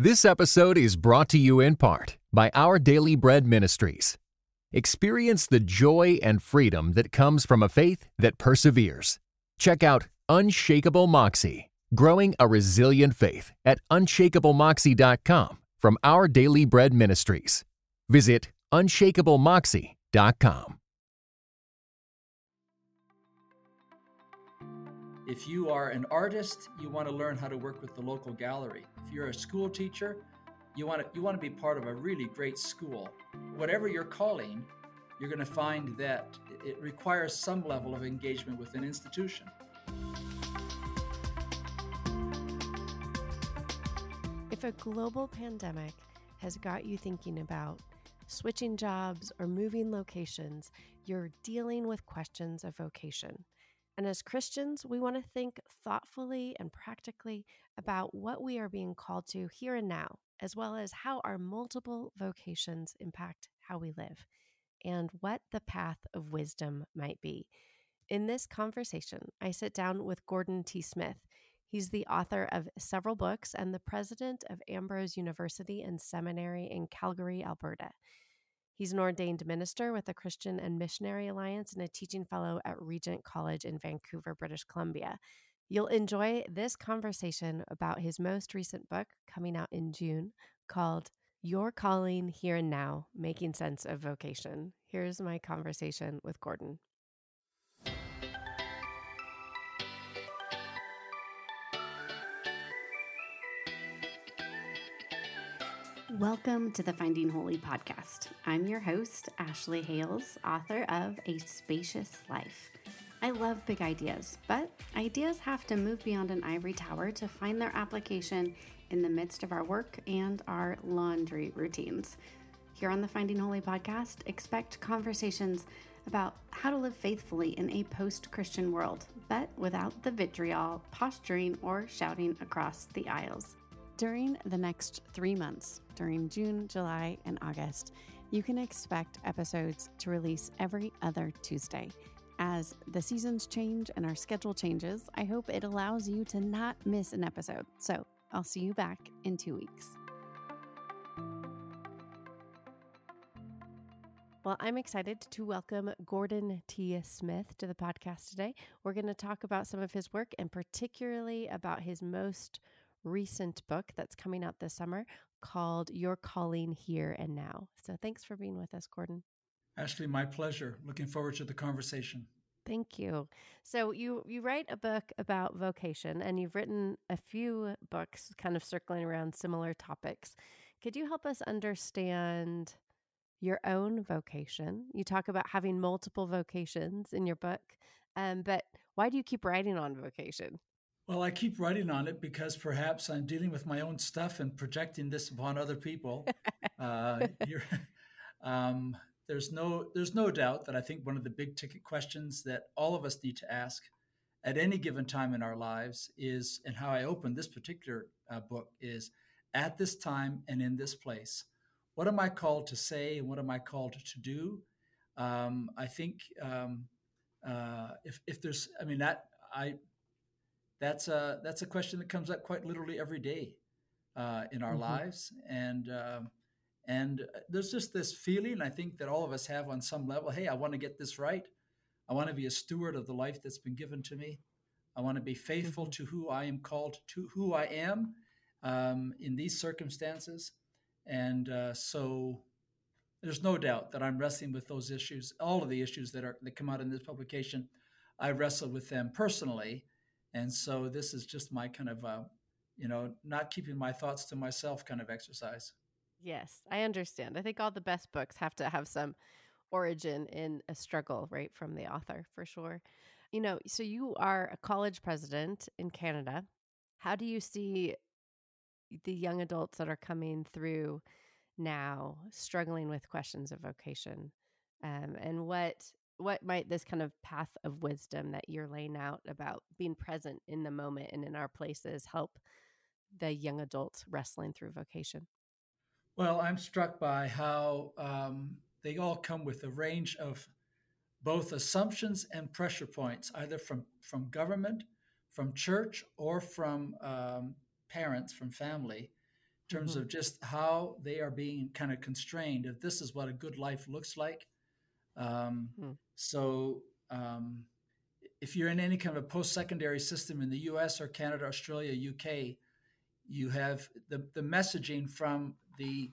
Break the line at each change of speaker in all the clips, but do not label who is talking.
This episode is brought to you in part by Our Daily Bread Ministries. Experience the joy and freedom that comes from a faith that perseveres. Check out Unshakable Moxie, growing a resilient faith at unshakablemoxie.com from Our Daily Bread Ministries. Visit unshakablemoxie.com.
If you are an artist, you want to learn how to work with the local gallery. If you're a school teacher, you want to you want to be part of a really great school. Whatever your calling, you're going to find that it requires some level of engagement with an institution.
If a global pandemic has got you thinking about switching jobs or moving locations, you're dealing with questions of vocation. And as Christians, we want to think thoughtfully and practically about what we are being called to here and now, as well as how our multiple vocations impact how we live and what the path of wisdom might be. In this conversation, I sit down with Gordon T. Smith. He's the author of several books and the president of Ambrose University and Seminary in Calgary, Alberta. He's an ordained minister with the Christian and Missionary Alliance and a teaching fellow at Regent College in Vancouver, British Columbia. You'll enjoy this conversation about his most recent book coming out in June called Your Calling Here and Now Making Sense of Vocation. Here's my conversation with Gordon. Welcome to the Finding Holy podcast. I'm your host, Ashley Hales, author of A Spacious Life. I love big ideas, but ideas have to move beyond an ivory tower to find their application in the midst of our work and our laundry routines. Here on the Finding Holy podcast, expect conversations about how to live faithfully in a post Christian world, but without the vitriol, posturing, or shouting across the aisles. During the next three months, during June, July, and August, you can expect episodes to release every other Tuesday. As the seasons change and our schedule changes, I hope it allows you to not miss an episode. So I'll see you back in two weeks. Well, I'm excited to welcome Gordon T. Smith to the podcast today. We're going to talk about some of his work and particularly about his most recent book that's coming out this summer called Your Calling Here and Now. So thanks for being with us, Gordon.
Ashley, my pleasure. Looking forward to the conversation.
Thank you. So you you write a book about vocation and you've written a few books kind of circling around similar topics. Could you help us understand your own vocation? You talk about having multiple vocations in your book. Um, but why do you keep writing on vocation?
Well, I keep writing on it because perhaps I'm dealing with my own stuff and projecting this upon other people. uh, um, there's no there's no doubt that I think one of the big ticket questions that all of us need to ask at any given time in our lives is, and how I open this particular uh, book is, at this time and in this place, what am I called to say and what am I called to do? Um, I think um, uh, if if there's, I mean that I that's a that's a question that comes up quite literally every day uh, in our mm-hmm. lives, and um, and uh, there's just this feeling I think that all of us have on some level. Hey, I want to get this right. I want to be a steward of the life that's been given to me. I want to be faithful mm-hmm. to who I am called to, who I am um, in these circumstances, and uh, so there's no doubt that I'm wrestling with those issues. All of the issues that are that come out in this publication, I wrestle with them personally and so this is just my kind of, uh, you know, not keeping my thoughts to myself kind of exercise.
Yes, I understand. I think all the best books have to have some origin in a struggle, right, from the author for sure. You know, so you are a college president in Canada. How do you see the young adults that are coming through now struggling with questions of vocation? Um, and what what might this kind of path of wisdom that you're laying out about being present in the moment and in our places help the young adults wrestling through vocation?
Well, I'm struck by how um, they all come with a range of both assumptions and pressure points, either from, from government, from church, or from um, parents, from family, in terms mm-hmm. of just how they are being kind of constrained. If this is what a good life looks like, um, mm. so um, if you're in any kind of a post-secondary system in the U.S. or Canada, Australia, UK, you have the the messaging from the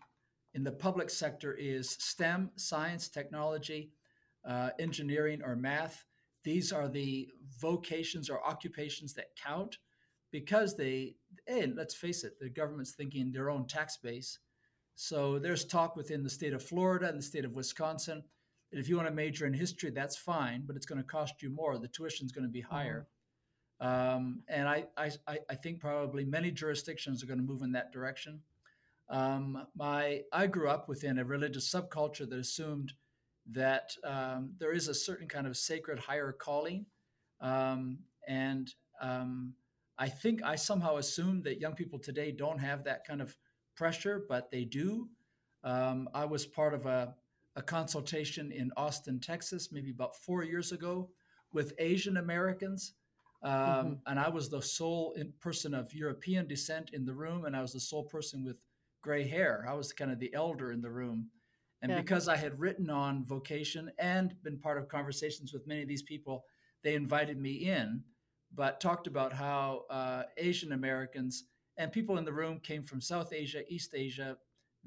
in the public sector is STEM, science, technology, uh, engineering, or math. These are the vocations or occupations that count because they, and let's face it, the government's thinking their own tax base. So there's talk within the state of Florida and the state of Wisconsin that if you want to major in history, that's fine, but it's going to cost you more. The tuition is going to be higher. Mm-hmm. Um, and I, I, I think probably many jurisdictions are going to move in that direction. Um, my, I grew up within a religious subculture that assumed that um, there is a certain kind of sacred higher calling. Um, and um, I think I somehow assumed that young people today don't have that kind of pressure, but they do. Um, I was part of a, a consultation in Austin, Texas, maybe about four years ago with Asian Americans. Um, mm-hmm. And I was the sole person of European descent in the room, and I was the sole person with gray hair. I was kind of the elder in the room. And yeah. because I had written on vocation and been part of conversations with many of these people, they invited me in, but talked about how uh, Asian Americans and people in the room came from South Asia, East Asia,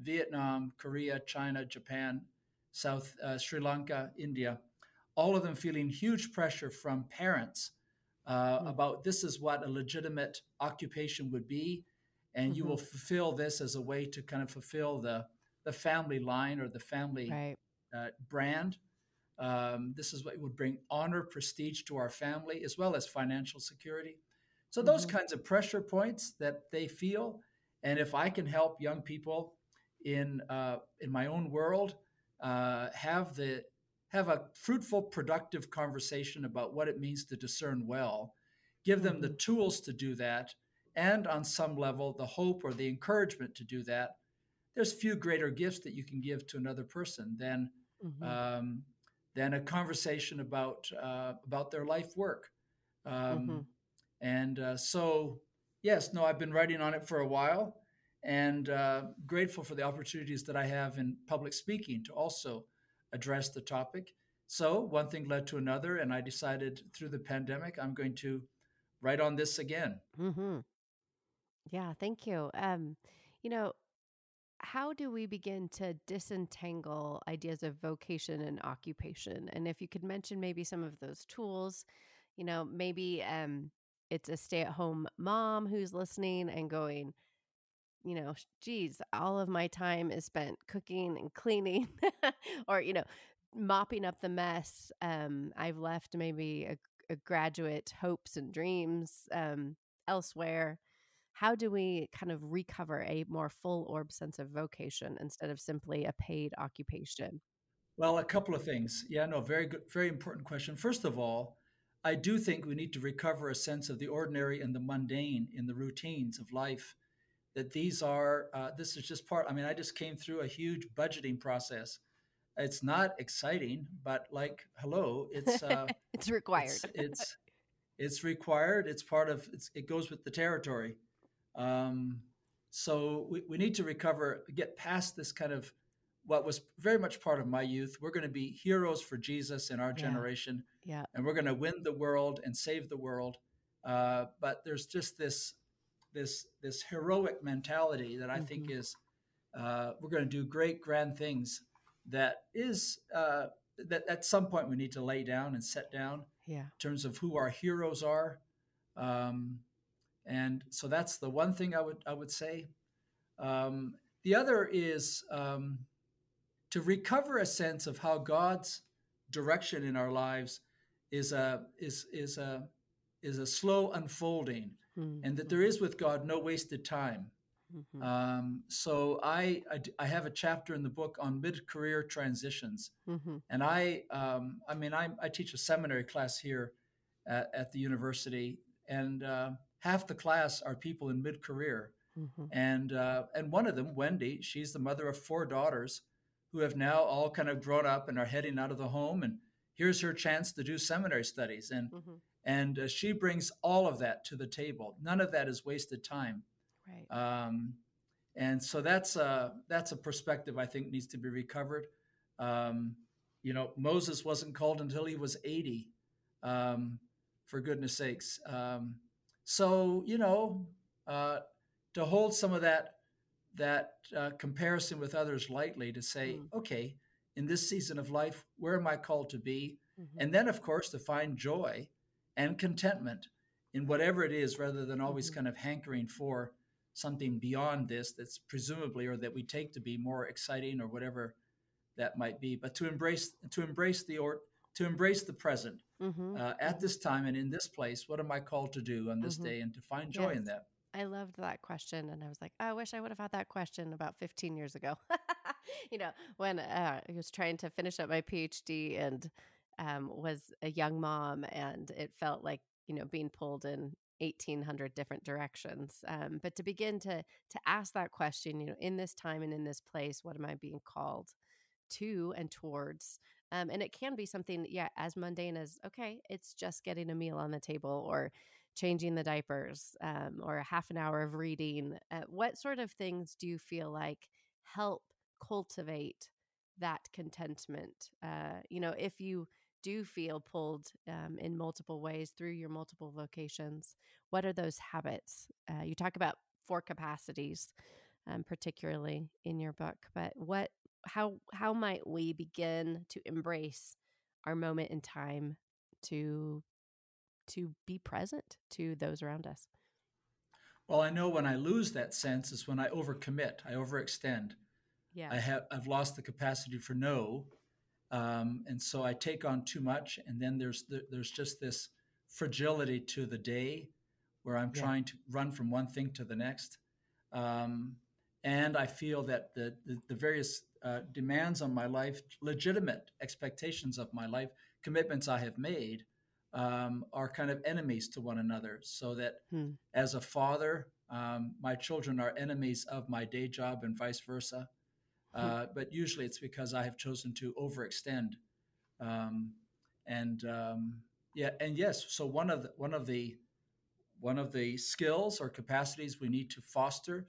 Vietnam, Korea, China, Japan, South uh, Sri Lanka, India, all of them feeling huge pressure from parents uh, mm-hmm. about this is what a legitimate occupation would be and mm-hmm. you will fulfill this as a way to kind of fulfill the the family line or the family right. uh, brand. Um, this is what would bring honor, prestige to our family, as well as financial security. So those mm-hmm. kinds of pressure points that they feel, and if I can help young people in uh, in my own world uh, have the have a fruitful, productive conversation about what it means to discern well, give them the mm-hmm. tools to do that, and on some level, the hope or the encouragement to do that, there's few greater gifts that you can give to another person than mm-hmm. um, than a conversation about uh, about their life work. Um, mm-hmm. And uh, so, yes, no, I've been writing on it for a while, and uh, grateful for the opportunities that I have in public speaking to also address the topic. So one thing led to another, and I decided through the pandemic I'm going to write on this again.
Mm-hmm. Yeah, thank you. Um, you know, how do we begin to disentangle ideas of vocation and occupation? And if you could mention maybe some of those tools, you know, maybe um, it's a stay at home mom who's listening and going, you know, geez, all of my time is spent cooking and cleaning or, you know, mopping up the mess. Um, I've left maybe a, a graduate hopes and dreams um, elsewhere how do we kind of recover a more full orb sense of vocation instead of simply a paid occupation?
Well, a couple of things. Yeah, no, very good, very important question. First of all, I do think we need to recover a sense of the ordinary and the mundane in the routines of life. That these are, uh, this is just part. I mean, I just came through a huge budgeting process. It's not exciting, but like, hello, it's uh,
it's required.
It's, it's, it's required. It's part of. It's, it goes with the territory. Um, so we, we need to recover, get past this kind of what was very much part of my youth. We're going to be heroes for Jesus in our yeah. generation.
Yeah.
And we're going to win the world and save the world. Uh, but there's just this this this heroic mentality that I mm-hmm. think is uh, we're going to do great grand things that is uh, that at some point we need to lay down and set down
yeah. in
terms of who our heroes are um, and so that's the one thing I would I would say. Um, the other is um, to recover a sense of how God's direction in our lives is a is is a is a slow unfolding, mm-hmm. and that there is with God no wasted time. Mm-hmm. Um, so I, I, I have a chapter in the book on mid career transitions, mm-hmm. and I um, I mean I, I teach a seminary class here at, at the university, and uh, half the class are people in mid-career mm-hmm. and uh, and one of them wendy she's the mother of four daughters who have now all kind of grown up and are heading out of the home and here's her chance to do seminary studies and mm-hmm. And uh, she brings all of that to the table none of that is wasted time
right
um, and so that's a that's a perspective I think needs to be recovered. Um, you know, Moses wasn't called until he was 80. Um, for goodness sakes. Um, so you know, uh, to hold some of that that uh, comparison with others lightly, to say, mm. okay, in this season of life, where am I called to be? Mm-hmm. And then, of course, to find joy and contentment in whatever it is, rather than always mm-hmm. kind of hankering for something beyond this that's presumably or that we take to be more exciting or whatever that might be. But to embrace to embrace the or to embrace the present mm-hmm. uh, at this time and in this place. What am I called to do on this mm-hmm. day, and to find joy yes. in that?
I loved that question, and I was like, oh, I wish I would have had that question about 15 years ago. you know, when uh, I was trying to finish up my PhD and um, was a young mom, and it felt like you know being pulled in 1800 different directions um, but to begin to to ask that question you know in this time and in this place what am i being called to and towards? Um, and it can be something yeah as mundane as okay it's just getting a meal on the table or changing the diapers um, or a half an hour of reading uh, what sort of things do you feel like help cultivate that contentment? Uh, you know if you do feel pulled um, in multiple ways through your multiple vocations, what are those habits? Uh, you talk about four capacities, um, particularly in your book, but what, how, how might we begin to embrace our moment in time to, to be present to those around us?
Well, I know when I lose that sense is when I overcommit, I overextend. Yeah. I have I've lost the capacity for no um, and so I take on too much, and then there's the, there's just this fragility to the day where I'm yeah. trying to run from one thing to the next. Um, and I feel that the, the, the various uh, demands on my life, legitimate expectations of my life, commitments I have made, um, are kind of enemies to one another. So that hmm. as a father, um, my children are enemies of my day job and vice versa. Uh, but usually it's because I have chosen to overextend. Um, and um, yeah, and yes, so one of the, one of the one of the skills or capacities we need to foster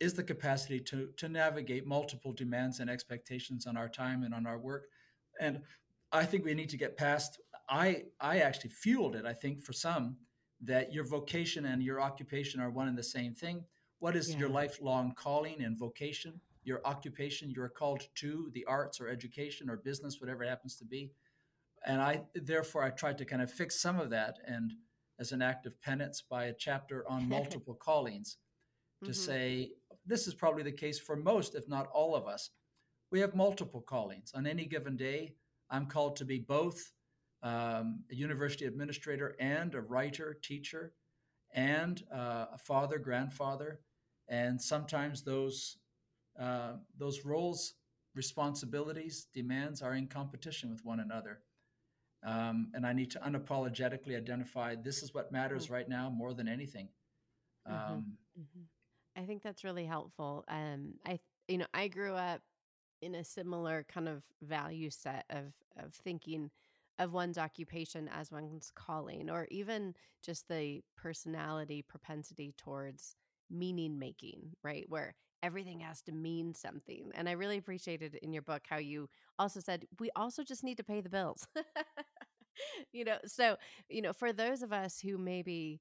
is the capacity to to navigate multiple demands and expectations on our time and on our work. And I think we need to get past. I I actually fueled it. I think for some that your vocation and your occupation are one and the same thing. What is yeah. your lifelong calling and vocation? Your occupation you're called to the arts or education or business whatever it happens to be. And i therefore i tried to kind of fix some of that and as an act of penance by a chapter on multiple callings to mm-hmm. say this is probably the case for most if not all of us. We have multiple callings. On any given day i'm called to be both um, a university administrator and a writer teacher and uh, a father grandfather and sometimes those uh, those roles, responsibilities, demands are in competition with one another. Um, and I need to unapologetically identify this is what matters mm-hmm. right now more than anything.
Mm-hmm. Um, mm-hmm. I think that's really helpful. Um, I, you know, I grew up in a similar kind of value set of of thinking of one's occupation as one's calling, or even just the personality propensity towards meaning making, right? Where everything has to mean something. And I really appreciated in your book how you also said we also just need to pay the bills. you know, so, you know, for those of us who maybe,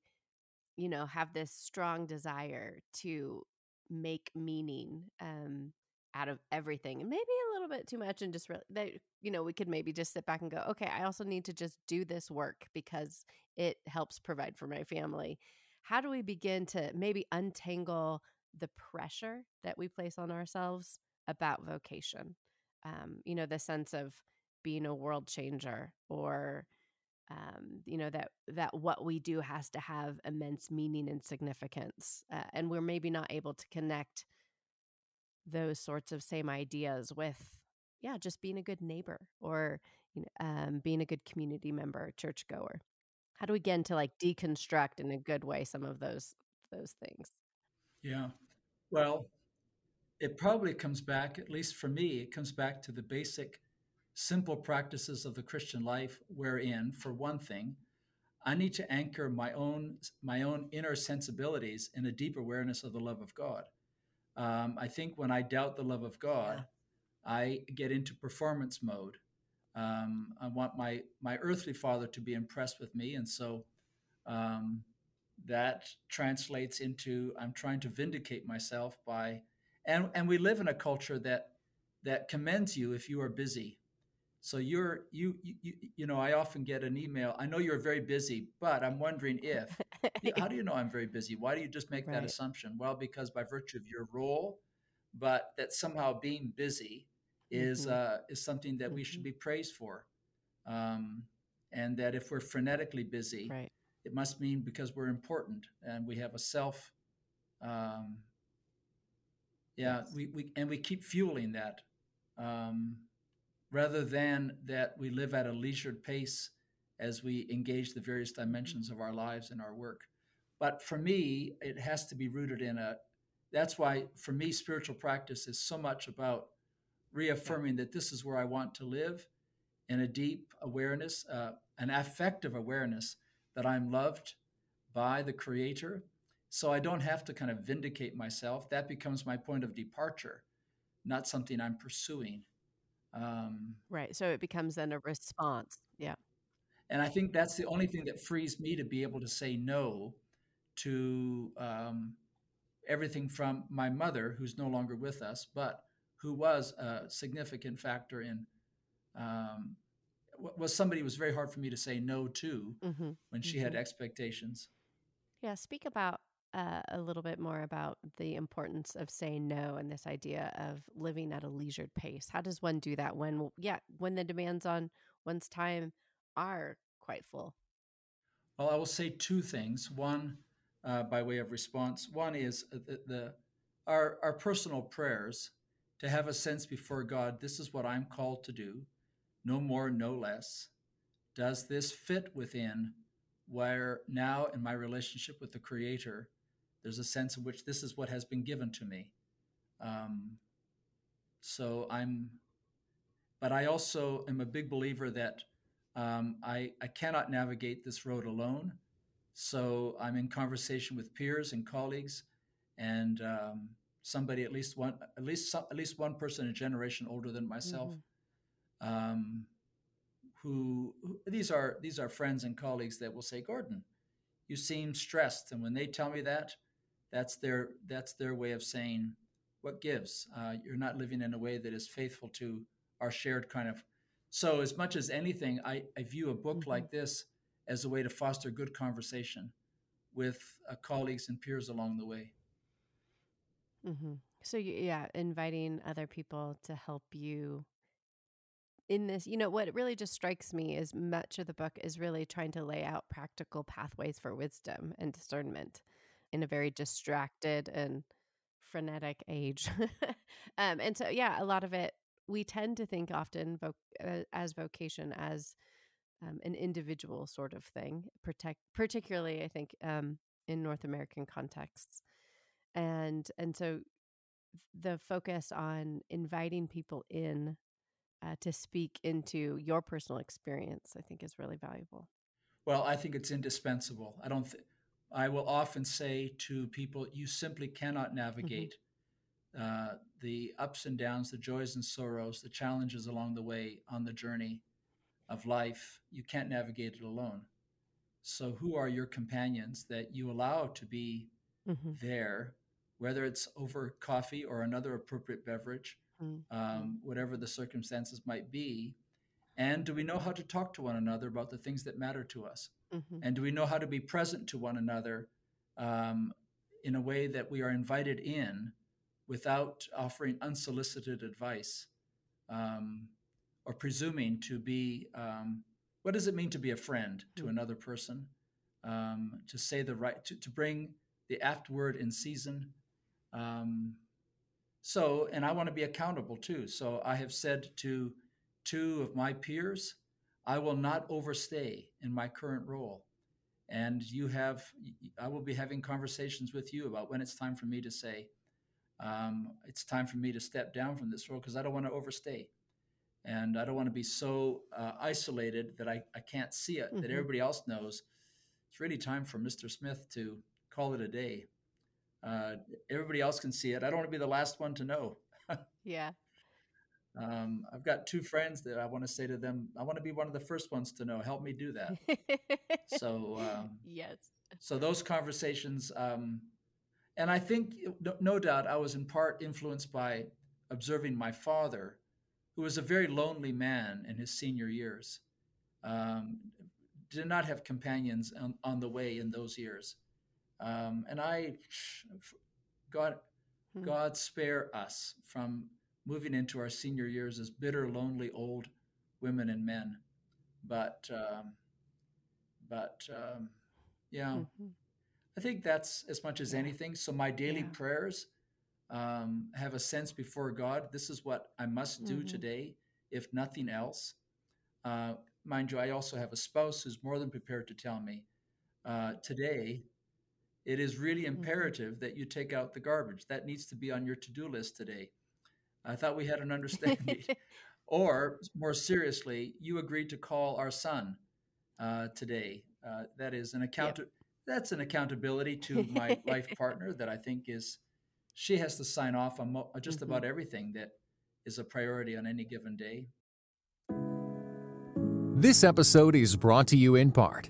you know, have this strong desire to make meaning um out of everything and maybe a little bit too much and just really that you know we could maybe just sit back and go okay i also need to just do this work because it helps provide for my family how do we begin to maybe untangle the pressure that we place on ourselves about vocation. Um, you know, the sense of being a world changer or um, you know that that what we do has to have immense meaning and significance uh, and we're maybe not able to connect those sorts of same ideas with yeah just being a good neighbor or you know, um, being a good community member churchgoer how do we get into like deconstruct in a good way some of those those things
yeah. Well, it probably comes back, at least for me, it comes back to the basic, simple practices of the Christian life, wherein, for one thing, I need to anchor my own my own inner sensibilities in a deep awareness of the love of God. Um, I think when I doubt the love of God, yeah. I get into performance mode. Um, I want my my earthly father to be impressed with me, and so um, that translates into I'm trying to vindicate myself by, and and we live in a culture that that commends you if you are busy. So you're you you you know I often get an email. I know you're very busy, but I'm wondering if. how do you know I'm very busy? Why do you just make right. that assumption? Well, because by virtue of your role, but that somehow being busy is mm-hmm. uh, is something that mm-hmm. we should mm-hmm. be praised for, um, and that if we're frenetically busy,
right.
It must mean because we're important and we have a self. Um, yeah, yes. we, we and we keep fueling that, um, rather than that we live at a leisured pace as we engage the various dimensions of our lives and our work. But for me, it has to be rooted in a. That's why for me, spiritual practice is so much about reaffirming that this is where I want to live in a deep awareness, uh, an affective awareness that I'm loved by the Creator. So I don't have to kind of vindicate myself. That becomes my point of departure, not something I'm pursuing.
Um, right. So it becomes then a response. Yeah.
And I think that's the only thing that frees me to be able to say no to um, everything from my mother, who's no longer with us, but who was a significant factor in um, was somebody who was very hard for me to say no to mm-hmm. when she mm-hmm. had expectations.
Yeah, speak about uh, a little bit more about the importance of saying no and this idea of living at a leisured pace. How does one do that when, yeah, when the demands on one's time are quite full?
Well, I will say two things. One, uh, by way of response, one is uh, the, the our our personal prayers to have a sense before God, this is what I'm called to do, no more, no less. Does this fit within where now in my relationship with the Creator, there's a sense in which this is what has been given to me. Um, so I'm, but I also am a big believer that um, I, I cannot navigate this road alone. So I'm in conversation with peers and colleagues, and um, somebody at least one at least at least one person a generation older than myself mm-hmm. Um, who, who, these are these are friends and colleagues that will say gordon you seem stressed and when they tell me that that's their that's their way of saying what gives uh, you're not living in a way that is faithful to our shared kind of so as much as anything i, I view a book mm-hmm. like this as a way to foster good conversation with uh, colleagues and peers along the way
Mm-hmm. So, yeah, inviting other people to help you in this. You know, what really just strikes me is much of the book is really trying to lay out practical pathways for wisdom and discernment in a very distracted and frenetic age. um, and so, yeah, a lot of it, we tend to think often vo- uh, as vocation as um, an individual sort of thing, protect, particularly, I think, um, in North American contexts and and so the focus on inviting people in uh, to speak into your personal experience i think is really valuable
well i think it's indispensable i don't th- i will often say to people you simply cannot mm-hmm. navigate mm-hmm. uh, the ups and downs the joys and sorrows the challenges along the way on the journey of life you can't navigate it alone so who are your companions that you allow to be mm-hmm. there whether it's over coffee or another appropriate beverage, mm-hmm. um, whatever the circumstances might be. And do we know how to talk to one another about the things that matter to us? Mm-hmm. And do we know how to be present to one another um, in a way that we are invited in without offering unsolicited advice um, or presuming to be um, what does it mean to be a friend to mm-hmm. another person? Um, to say the right, to, to bring the apt word in season, um, so, and I want to be accountable too. So I have said to two of my peers, I will not overstay in my current role. And you have, I will be having conversations with you about when it's time for me to say, um, it's time for me to step down from this role because I don't want to overstay. And I don't want to be so uh, isolated that I, I can't see it, mm-hmm. that everybody else knows it's really time for Mr. Smith to call it a day. Uh, everybody else can see it. I don't want to be the last one to know.
yeah.
Um, I've got two friends that I want to say to them, I want to be one of the first ones to know. Help me do that. so, um,
yes.
So those conversations, um, and I think no, no, doubt I was in part influenced by observing my father, who was a very lonely man in his senior years, um, did not have companions on, on, the way in those years. Um, and I, God, hmm. God spare us from moving into our senior years as bitter, lonely old women and men. But, um, but um, yeah, mm-hmm. I think that's as much as anything. So my daily yeah. prayers um, have a sense before God. This is what I must do mm-hmm. today, if nothing else. Uh, mind you, I also have a spouse who's more than prepared to tell me uh, today. It is really mm-hmm. imperative mm-hmm. that you take out the garbage. That needs to be on your to-do list today. I thought we had an understanding. or more seriously, you agreed to call our son uh, today. Uh, that is an account. Yep. That's an accountability to my life partner that I think is she has to sign off on mo- just mm-hmm. about everything that is a priority on any given day.
This episode is brought to you in part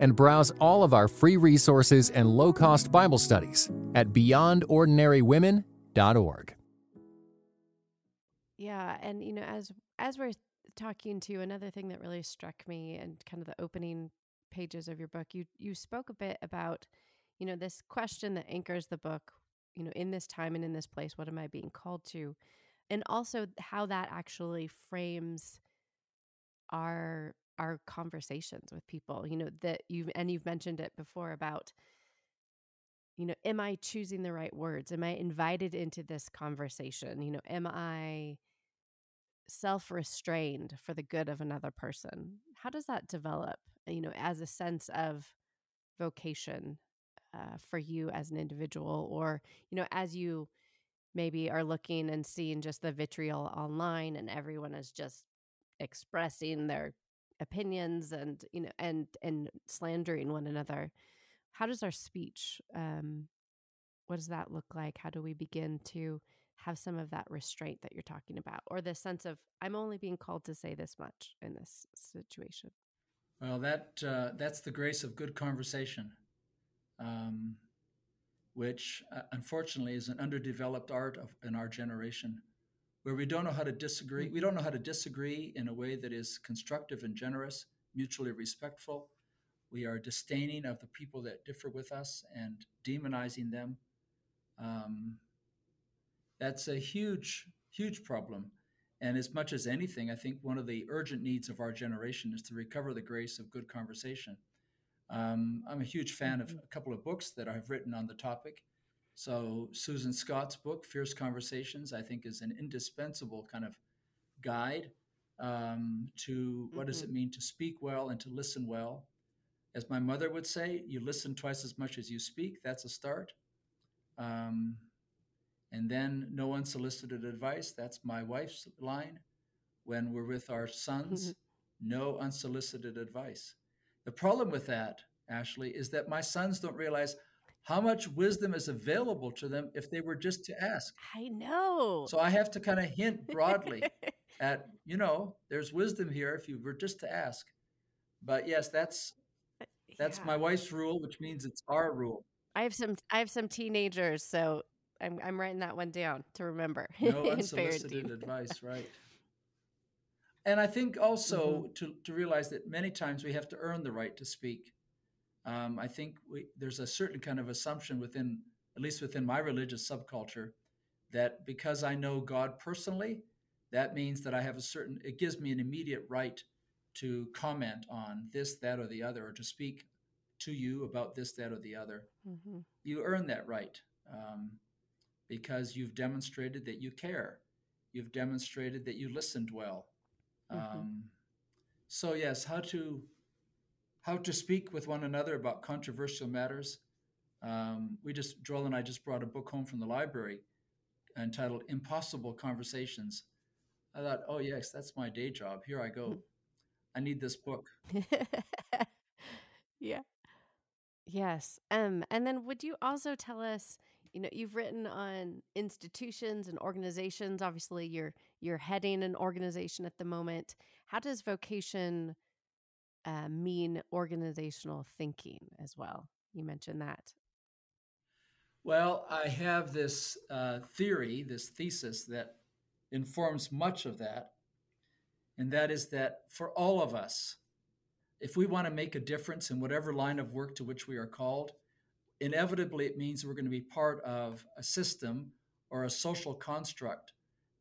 and browse all of our free resources and low cost Bible studies at beyondordinarywomen.org.
Yeah, and you know, as as we're talking to you, another thing that really struck me and kind of the opening pages of your book, you you spoke a bit about, you know, this question that anchors the book, you know, in this time and in this place, what am I being called to? And also how that actually frames our our conversations with people, you know, that you've and you've mentioned it before about you know, am I choosing the right words? Am I invited into this conversation? You know, am I self restrained for the good of another person. How does that develop, you know, as a sense of vocation uh, for you as an individual? Or, you know, as you maybe are looking and seeing just the vitriol online and everyone is just expressing their opinions and you know and and slandering one another. How does our speech um what does that look like? How do we begin to have some of that restraint that you're talking about or the sense of i'm only being called to say this much in this situation
well that uh, that's the grace of good conversation um, which uh, unfortunately is an underdeveloped art of, in our generation where we don't know how to disagree we don't know how to disagree in a way that is constructive and generous mutually respectful we are disdaining of the people that differ with us and demonizing them um, that's a huge, huge problem. And as much as anything, I think one of the urgent needs of our generation is to recover the grace of good conversation. Um, I'm a huge fan of mm-hmm. a couple of books that I've written on the topic. So, Susan Scott's book, Fierce Conversations, I think is an indispensable kind of guide um, to what mm-hmm. does it mean to speak well and to listen well. As my mother would say, you listen twice as much as you speak. That's a start. Um, and then no unsolicited advice. That's my wife's line. When we're with our sons, mm-hmm. no unsolicited advice. The problem with that, Ashley, is that my sons don't realize how much wisdom is available to them if they were just to ask.
I know.
So I have to kind of hint broadly at, you know, there's wisdom here if you were just to ask. But yes, that's uh, that's yeah. my wife's rule, which means it's our rule.
I have some I have some teenagers, so I'm I'm writing that one down to remember.
No unsolicited advice, right? And I think also mm-hmm. to, to realize that many times we have to earn the right to speak. Um, I think we, there's a certain kind of assumption within, at least within my religious subculture, that because I know God personally, that means that I have a certain, it gives me an immediate right to comment on this, that, or the other, or to speak to you about this, that, or the other. Mm-hmm. You earn that right um, because you've demonstrated that you care. You've demonstrated that you listened well. Mm-hmm. Um, so yes, how to how to speak with one another about controversial matters. Um, we just Joel and I just brought a book home from the library entitled "Impossible Conversations." I thought, oh yes, that's my day job. Here I go. Hmm. I need this book.
yeah. Yes. Um, and then would you also tell us, you know, you've written on institutions and organizations. Obviously, you're you're heading an organization at the moment. How does vocation uh, mean organizational thinking as well? You mentioned that.
Well, I have this uh, theory, this thesis that informs much of that. And that is that for all of us, if we want to make a difference in whatever line of work to which we are called, inevitably it means we're going to be part of a system or a social construct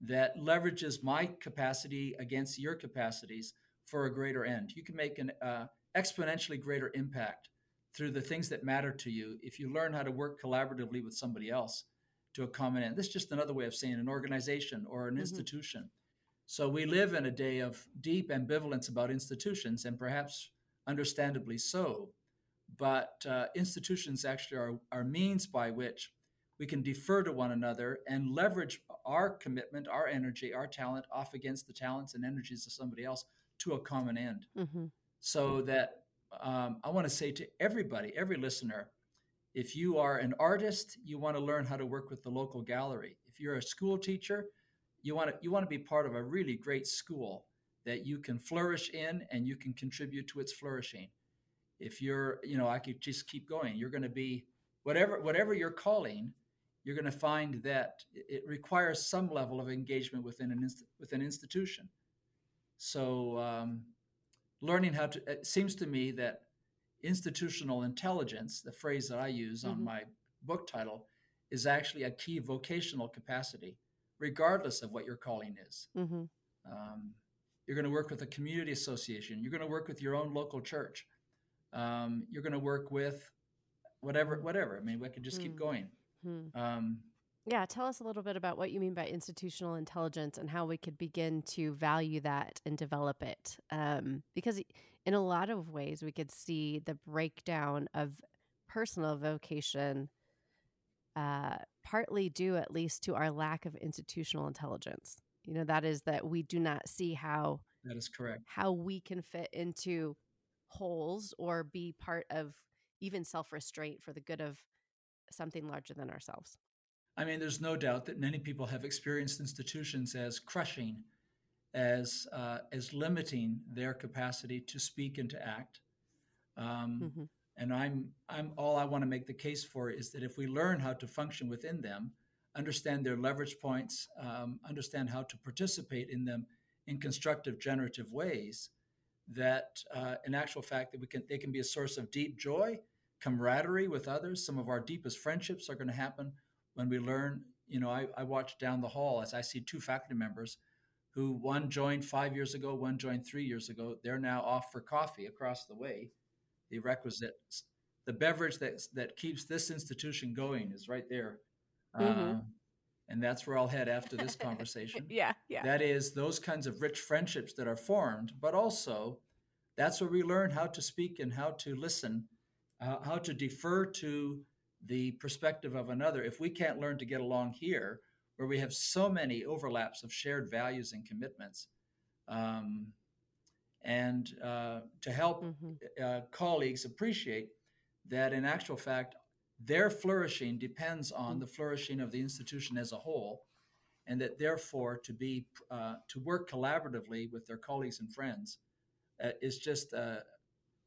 that leverages my capacity against your capacities for a greater end. You can make an uh, exponentially greater impact through the things that matter to you if you learn how to work collaboratively with somebody else to a common end. This is just another way of saying an organization or an mm-hmm. institution. So we live in a day of deep ambivalence about institutions, and perhaps understandably so. But uh, institutions actually are, are means by which we can defer to one another and leverage our commitment, our energy, our talent off against the talents and energies of somebody else to a common end. Mm-hmm. So that um, I want to say to everybody, every listener, if you are an artist, you want to learn how to work with the local gallery. If you're a school teacher, you want to you want to be part of a really great school that you can flourish in and you can contribute to its flourishing. If you're, you know, I could just keep going. You're going to be whatever whatever you're calling, you're going to find that it requires some level of engagement within an inst- within an institution. So, um, learning how to it seems to me that institutional intelligence, the phrase that I use mm-hmm. on my book title, is actually a key vocational capacity, regardless of what your calling is. Mm-hmm. Um, you're going to work with a community association. You're going to work with your own local church. Um, you're going to work with whatever, whatever. I mean, we could just mm-hmm. keep going.
Hmm. Um, yeah, tell us a little bit about what you mean by institutional intelligence and how we could begin to value that and develop it. Um, because in a lot of ways, we could see the breakdown of personal vocation, uh, partly due at least to our lack of institutional intelligence. You know, that is that we do not see how
that is correct
how we can fit into holes or be part of even self restraint for the good of something larger than ourselves.
I mean, there's no doubt that many people have experienced institutions as crushing, as uh, as limiting their capacity to speak and to act. Um, mm-hmm. And I'm I'm all I want to make the case for is that if we learn how to function within them, understand their leverage points, um, understand how to participate in them in constructive, generative ways, that uh, in actual fact that we can they can be a source of deep joy, camaraderie with others. Some of our deepest friendships are going to happen when we learn, you know, I, I watch down the hall as I see two faculty members who one joined five years ago, one joined three years ago. They're now off for coffee across the way. The requisite, the beverage that that keeps this institution going is right there, mm-hmm. uh, and that's where I'll head after this conversation.
yeah, yeah.
That is those kinds of rich friendships that are formed, but also that's where we learn how to speak and how to listen, uh, how to defer to the perspective of another, if we can't learn to get along here, where we have so many overlaps of shared values and commitments, um, and uh, to help mm-hmm. uh, colleagues appreciate that in actual fact, their flourishing depends on the flourishing of the institution as a whole, and that therefore to be uh, to work collaboratively with their colleagues and friends uh, is just a,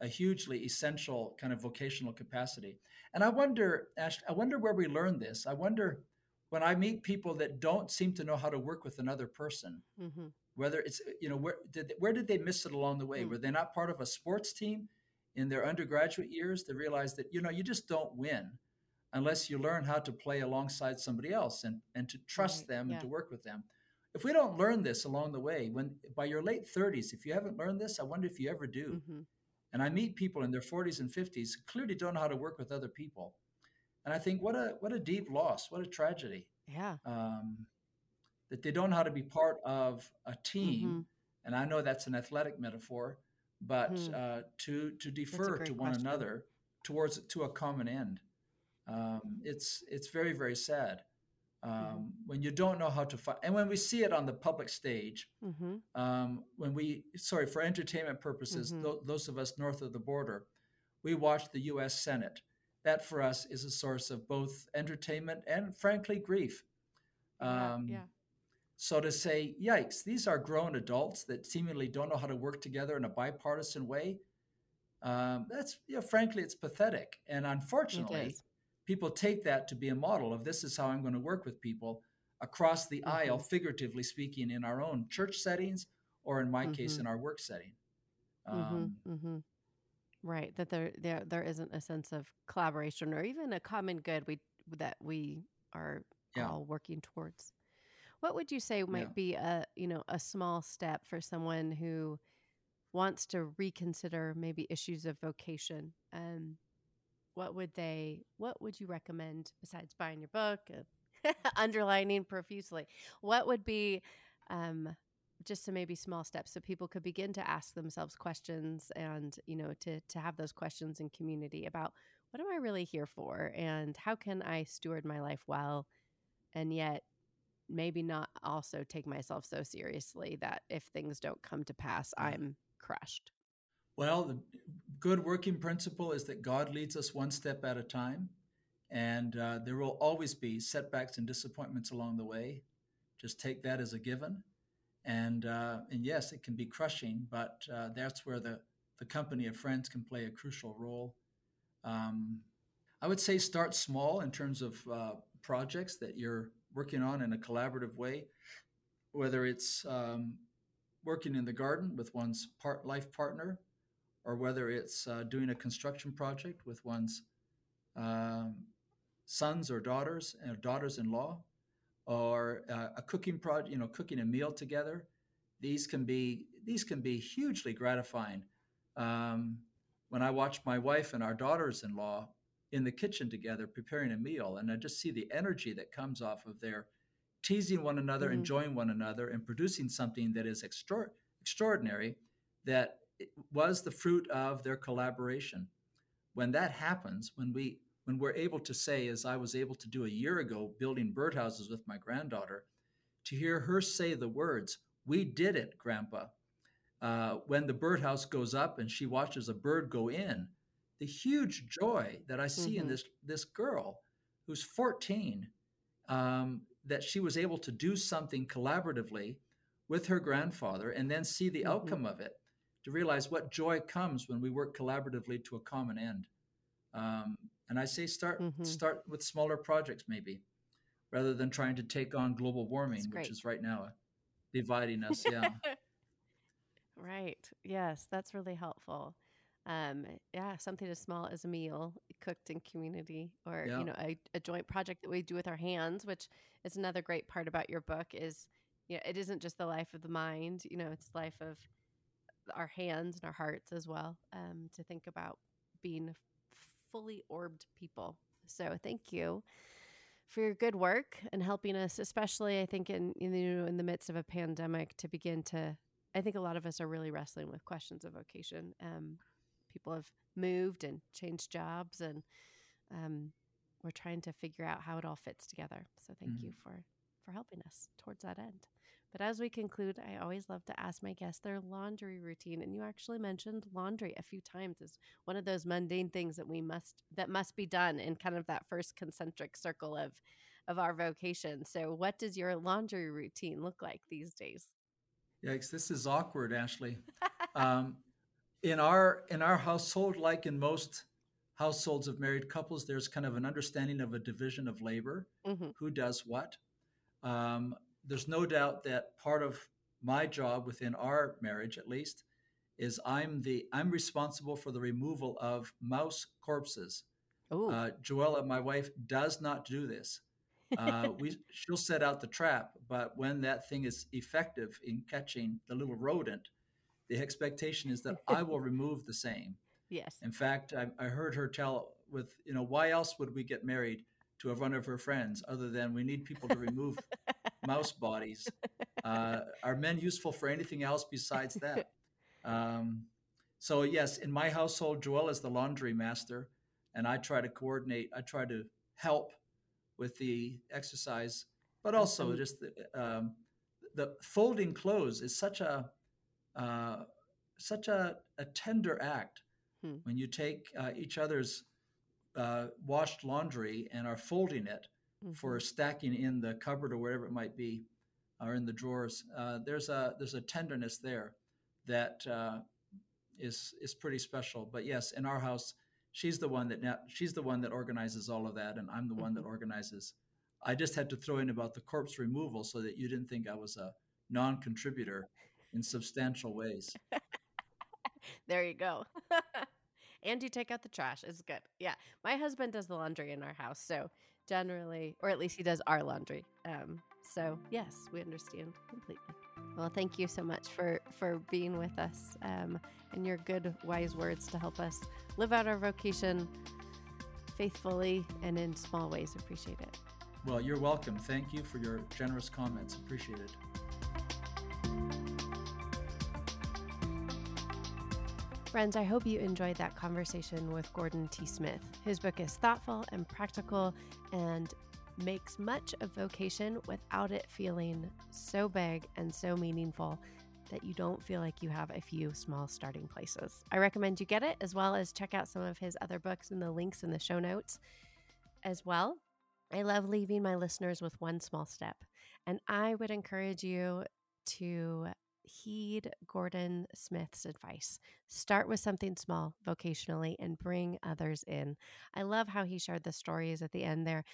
a hugely essential kind of vocational capacity. And I wonder, Ash, I wonder where we learn this. I wonder when I meet people that don't seem to know how to work with another person. Mm-hmm. whether it's you know where did where did they miss it along the way? Mm. Were they not part of a sports team in their undergraduate years? They realized that you know you just don't win unless you learn how to play alongside somebody else and and to trust right. them yeah. and to work with them. If we don't learn this along the way, when by your late 30s, if you haven't learned this, I wonder if you ever do. Mm-hmm. And I meet people in their 40s and 50s who clearly don't know how to work with other people. And I think what a what a deep loss, what a tragedy.
Yeah. Um,
that they don't know how to be part of a team. Mm-hmm. And I know that's an athletic metaphor, but mm-hmm. uh, to to defer to one question. another towards to a common end. Um, it's it's very very sad um, mm-hmm. when you don't know how to fight, And when we see it on the public stage, mm-hmm. um, when we sorry for entertainment purposes, mm-hmm. th- those of us north of the border, we watch the U.S. Senate. That for us is a source of both entertainment and frankly grief.
Um, yeah.
So to say, yikes, these are grown adults that seemingly don't know how to work together in a bipartisan way. Um, that's, you know, frankly, it's pathetic. And unfortunately, people take that to be a model of this is how I'm going to work with people across the mm-hmm. aisle, figuratively speaking, in our own church settings, or in my mm-hmm. case, in our work setting.
Mm-hmm. Um, mm-hmm. Right, that there, there there isn't a sense of collaboration or even a common good we that we are yeah. all working towards. What would you say might yeah. be a you know a small step for someone who wants to reconsider maybe issues of vocation? Um, what would they? What would you recommend besides buying your book, uh, underlining profusely? What would be um, just some maybe small steps so people could begin to ask themselves questions and you know to to have those questions in community about what am I really here for and how can I steward my life well and yet maybe not also take myself so seriously that if things don't come to pass, I'm crushed.
Well, the good working principle is that God leads us one step at a time, and uh, there will always be setbacks and disappointments along the way. Just take that as a given, and uh, and yes, it can be crushing, but uh, that's where the the company of friends can play a crucial role. Um, I would say start small in terms of uh, projects that you're working on in a collaborative way, whether it's um, working in the garden with one's part life partner, or whether it's uh, doing a construction project with one's um, sons or daughters and daughters-in-law, or uh, a cooking project, you know, cooking a meal together. These can be these can be hugely gratifying. Um, when I watch my wife and our daughters-in-law in the kitchen together preparing a meal and i just see the energy that comes off of their teasing one another mm-hmm. enjoying one another and producing something that is extra- extraordinary that was the fruit of their collaboration when that happens when we when we're able to say as i was able to do a year ago building birdhouses with my granddaughter to hear her say the words we did it grandpa uh, when the birdhouse goes up and she watches a bird go in the huge joy that I see mm-hmm. in this this girl who's 14 um, that she was able to do something collaboratively with her grandfather and then see the mm-hmm. outcome of it to realize what joy comes when we work collaboratively to a common end um, and i say start mm-hmm. start with smaller projects maybe rather than trying to take on global warming which is right now dividing us yeah
right yes that's really helpful um, yeah, something as small as a meal cooked in community, or yeah. you know, a, a, joint project that we do with our hands, which is another great part about your book. Is you know, it isn't just the life of the mind. You know, it's life of our hands and our hearts as well. Um, to think about being fully orbed people. So thank you for your good work and helping us, especially I think in you know in the midst of a pandemic, to begin to. I think a lot of us are really wrestling with questions of vocation. Um, people have moved and changed jobs and um, we're trying to figure out how it all fits together so thank mm-hmm. you for for helping us towards that end but as we conclude i always love to ask my guests their laundry routine and you actually mentioned laundry a few times as one of those mundane things that we must that must be done in kind of that first concentric circle of of our vocation. So what does your laundry routine look like these days?
Yikes this is awkward ashley. Um, in our in our household like in most households of married couples there's kind of an understanding of a division of labor. Mm-hmm. who does what? Um, there's no doubt that part of my job within our marriage, at least, is I'm the I'm responsible for the removal of mouse corpses. Uh, Joella, my wife, does not do this. Uh, we she'll set out the trap, but when that thing is effective in catching the little rodent, the expectation is that I will remove the same.
Yes.
In fact, I, I heard her tell with you know why else would we get married to one of her friends other than we need people to remove mouse bodies. Uh, are men useful for anything else besides that? Um, so yes, in my household, Joel is the laundry master, and I try to coordinate. I try to help with the exercise, but also awesome. just the, um, the folding clothes is such a uh, such a, a tender act hmm. when you take uh, each other's uh, washed laundry and are folding it mm-hmm. for stacking in the cupboard or wherever it might be, or in the drawers. Uh, there's a there's a tenderness there that uh, is is pretty special. But yes, in our house, she's the one that now, she's the one that organizes all of that, and I'm the mm-hmm. one that mm-hmm. organizes. I just had to throw in about the corpse removal so that you didn't think I was a non-contributor in substantial ways.
there you go. and you take out the trash. It's good. Yeah. My husband does the laundry in our house. So generally, or at least he does our laundry. Um, so yes, we understand completely. Well, thank you so much for for being with us um, and your good, wise words to help us live out our vocation faithfully and in small ways. Appreciate it.
Well, you're welcome. Thank you for your generous comments. Appreciate it.
Friends, I hope you enjoyed that conversation with Gordon T. Smith. His book is thoughtful and practical and makes much of vocation without it feeling so big and so meaningful that you don't feel like you have a few small starting places. I recommend you get it as well as check out some of his other books and the links in the show notes as well. I love leaving my listeners with one small step, and I would encourage you to heed Gordon Smith's advice. Start with something small vocationally and bring others in. I love how he shared the stories at the end there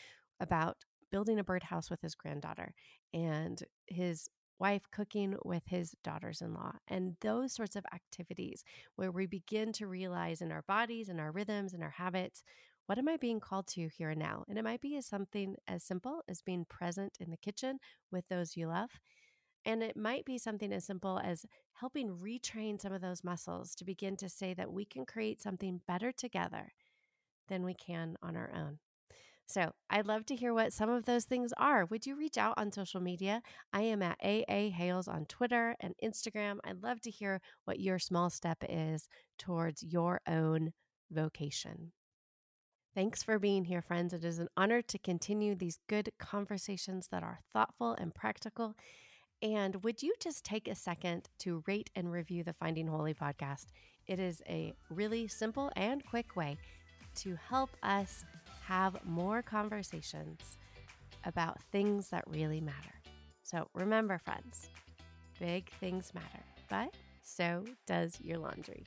about building a birdhouse with his granddaughter and his wife cooking with his daughters in law, and those sorts of activities where we begin to realize in our bodies and our rhythms and our habits what am I being called to here and now? And it might be as something as simple as being present in the kitchen with those you love. And it might be something as simple as helping retrain some of those muscles to begin to say that we can create something better together than we can on our own. So I'd love to hear what some of those things are. Would you reach out on social media? I am at AA Hales on Twitter and Instagram. I'd love to hear what your small step is towards your own vocation. Thanks for being here, friends. It is an honor to continue these good conversations that are thoughtful and practical. And would you just take a second to rate and review the Finding Holy podcast? It is a really simple and quick way to help us have more conversations about things that really matter. So remember, friends, big things matter, but so does your laundry.